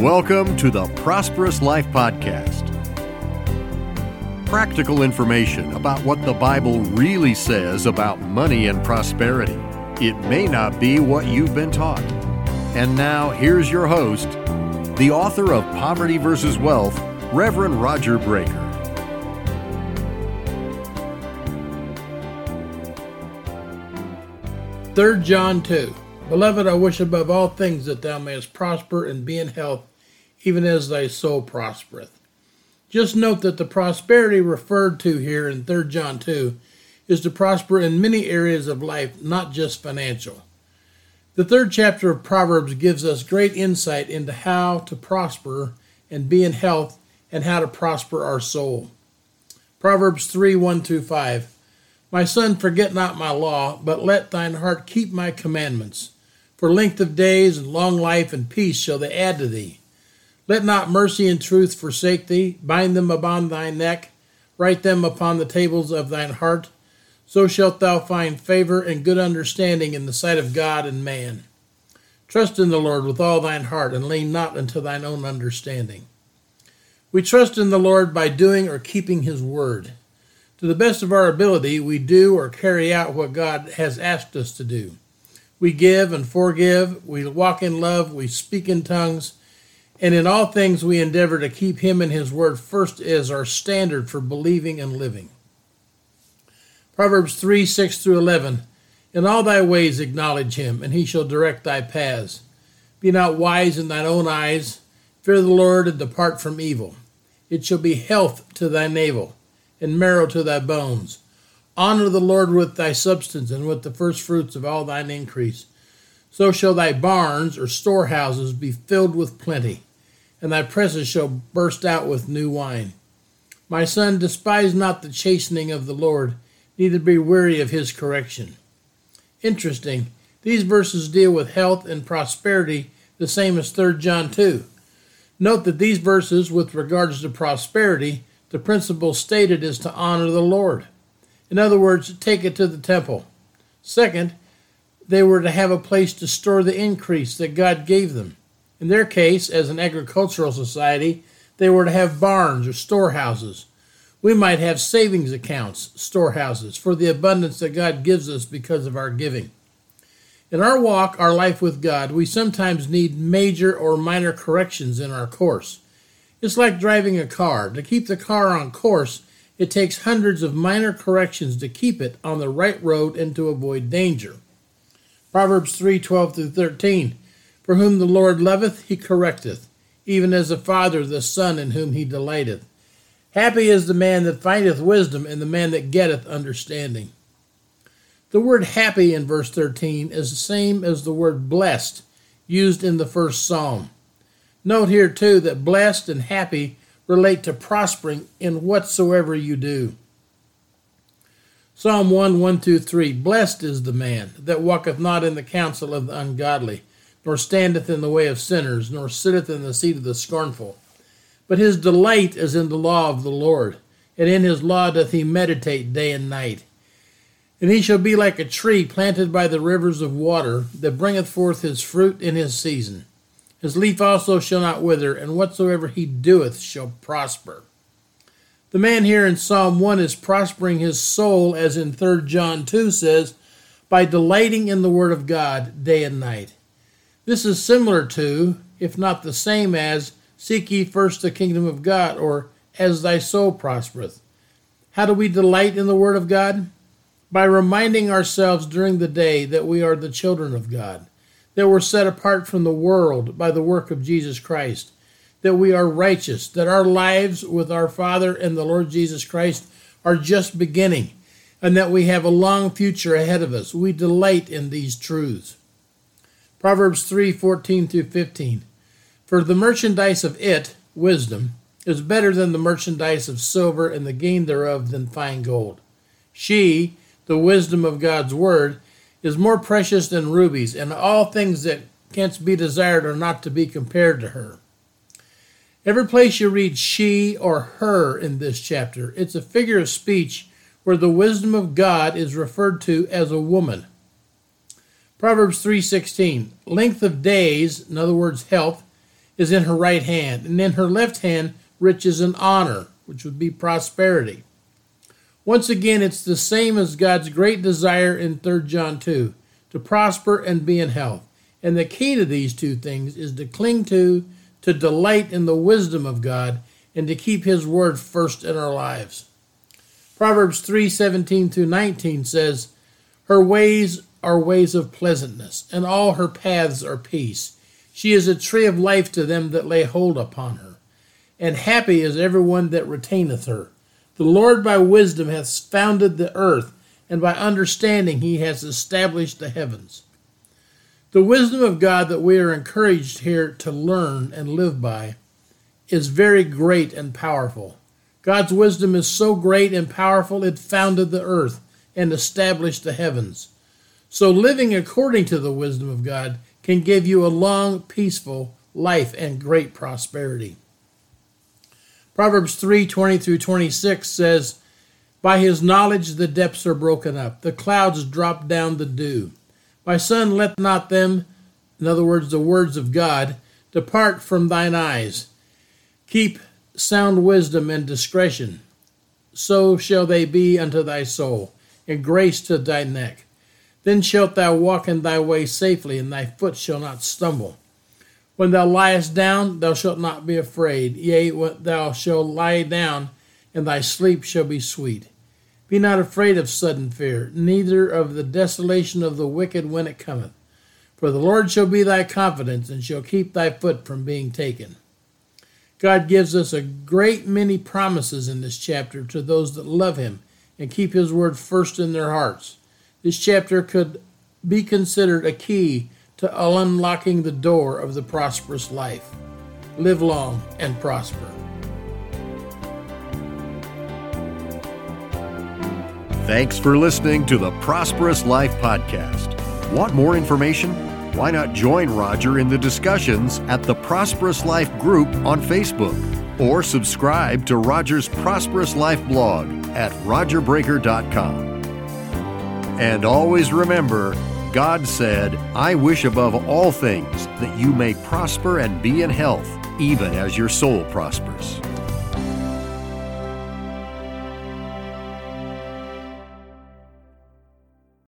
Welcome to the Prosperous Life Podcast. Practical information about what the Bible really says about money and prosperity. It may not be what you've been taught. And now, here's your host, the author of Poverty versus Wealth, Reverend Roger Breaker. Third John 2. Beloved, I wish above all things that thou mayest prosper and be in health, even as thy soul prospereth. Just note that the prosperity referred to here in 3 John 2 is to prosper in many areas of life, not just financial. The third chapter of Proverbs gives us great insight into how to prosper and be in health and how to prosper our soul. Proverbs 3 1 through 5. My son, forget not my law, but let thine heart keep my commandments. For length of days and long life and peace shall they add to thee. Let not mercy and truth forsake thee. Bind them upon thy neck, write them upon the tables of thine heart. So shalt thou find favor and good understanding in the sight of God and man. Trust in the Lord with all thine heart, and lean not unto thine own understanding. We trust in the Lord by doing or keeping his word. To the best of our ability, we do or carry out what God has asked us to do. We give and forgive, we walk in love, we speak in tongues, and in all things, we endeavor to keep Him and His Word first as our standard for believing and living. Proverbs 3 6 through 11. In all thy ways acknowledge Him, and He shall direct thy paths. Be not wise in thine own eyes. Fear the Lord and depart from evil. It shall be health to thy navel, and marrow to thy bones. Honor the Lord with thy substance, and with the first fruits of all thine increase. So shall thy barns or storehouses be filled with plenty and thy presses shall burst out with new wine. My son, despise not the chastening of the Lord, neither be weary of his correction. Interesting. These verses deal with health and prosperity the same as 3 John 2. Note that these verses, with regards to prosperity, the principle stated is to honor the Lord. In other words, take it to the temple. Second, they were to have a place to store the increase that God gave them. In their case, as an agricultural society, they were to have barns or storehouses. We might have savings accounts, storehouses, for the abundance that God gives us because of our giving. In our walk, our life with God, we sometimes need major or minor corrections in our course. It's like driving a car. To keep the car on course, it takes hundreds of minor corrections to keep it on the right road and to avoid danger. Proverbs 3:12 through 13 for whom the Lord loveth, he correcteth, even as a father the son in whom he delighteth. Happy is the man that findeth wisdom, and the man that getteth understanding. The word happy in verse 13 is the same as the word blessed used in the first psalm. Note here, too, that blessed and happy relate to prospering in whatsoever you do. Psalm 1 1 2 3 Blessed is the man that walketh not in the counsel of the ungodly, nor standeth in the way of sinners, nor sitteth in the seat of the scornful. But his delight is in the law of the Lord, and in his law doth he meditate day and night. And he shall be like a tree planted by the rivers of water, that bringeth forth his fruit in his season. His leaf also shall not wither, and whatsoever he doeth shall prosper. The man here in Psalm 1 is prospering his soul, as in 3 John 2 says, by delighting in the Word of God day and night. This is similar to, if not the same as, Seek ye first the kingdom of God, or as thy soul prospereth. How do we delight in the Word of God? By reminding ourselves during the day that we are the children of God, that we're set apart from the world by the work of Jesus Christ, that we are righteous, that our lives with our Father and the Lord Jesus Christ are just beginning, and that we have a long future ahead of us. We delight in these truths. Proverbs 3 14 through 15. For the merchandise of it, wisdom, is better than the merchandise of silver, and the gain thereof than fine gold. She, the wisdom of God's word, is more precious than rubies, and all things that canst be desired are not to be compared to her. Every place you read she or her in this chapter, it's a figure of speech where the wisdom of God is referred to as a woman. Proverbs 3:16 Length of days, in other words health, is in her right hand, and in her left hand riches and honor, which would be prosperity. Once again, it's the same as God's great desire in 3 John 2 to prosper and be in health. And the key to these two things is to cling to, to delight in the wisdom of God, and to keep His word first in our lives. Proverbs 3:17 through 19 says, "Her ways are ways of pleasantness, and all her paths are peace. She is a tree of life to them that lay hold upon her, and happy is everyone that retaineth her. The Lord by wisdom hath founded the earth, and by understanding he has established the heavens." The wisdom of God that we are encouraged here to learn and live by is very great and powerful. God's wisdom is so great and powerful it founded the earth and established the heavens. So living according to the wisdom of God can give you a long, peaceful life and great prosperity. Proverbs 3 20 through 26 says, By his knowledge the depths are broken up, the clouds drop down the dew. My son, let not them, in other words, the words of God, depart from thine eyes. Keep sound wisdom and discretion. So shall they be unto thy soul, and grace to thy neck. Then shalt thou walk in thy way safely, and thy foot shall not stumble. When thou liest down, thou shalt not be afraid. Yea, when thou shalt lie down, and thy sleep shall be sweet. Be not afraid of sudden fear, neither of the desolation of the wicked when it cometh. For the Lord shall be thy confidence, and shall keep thy foot from being taken. God gives us a great many promises in this chapter to those that love Him and keep His word first in their hearts. This chapter could be considered a key to unlocking the door of the prosperous life. Live long and prosper. Thanks for listening to the Prosperous Life Podcast. Want more information? Why not join Roger in the discussions at the Prosperous Life group on Facebook or subscribe to Roger's Prosperous Life blog at rogerbreaker.com. And always remember, God said, I wish above all things that you may prosper and be in health, even as your soul prospers.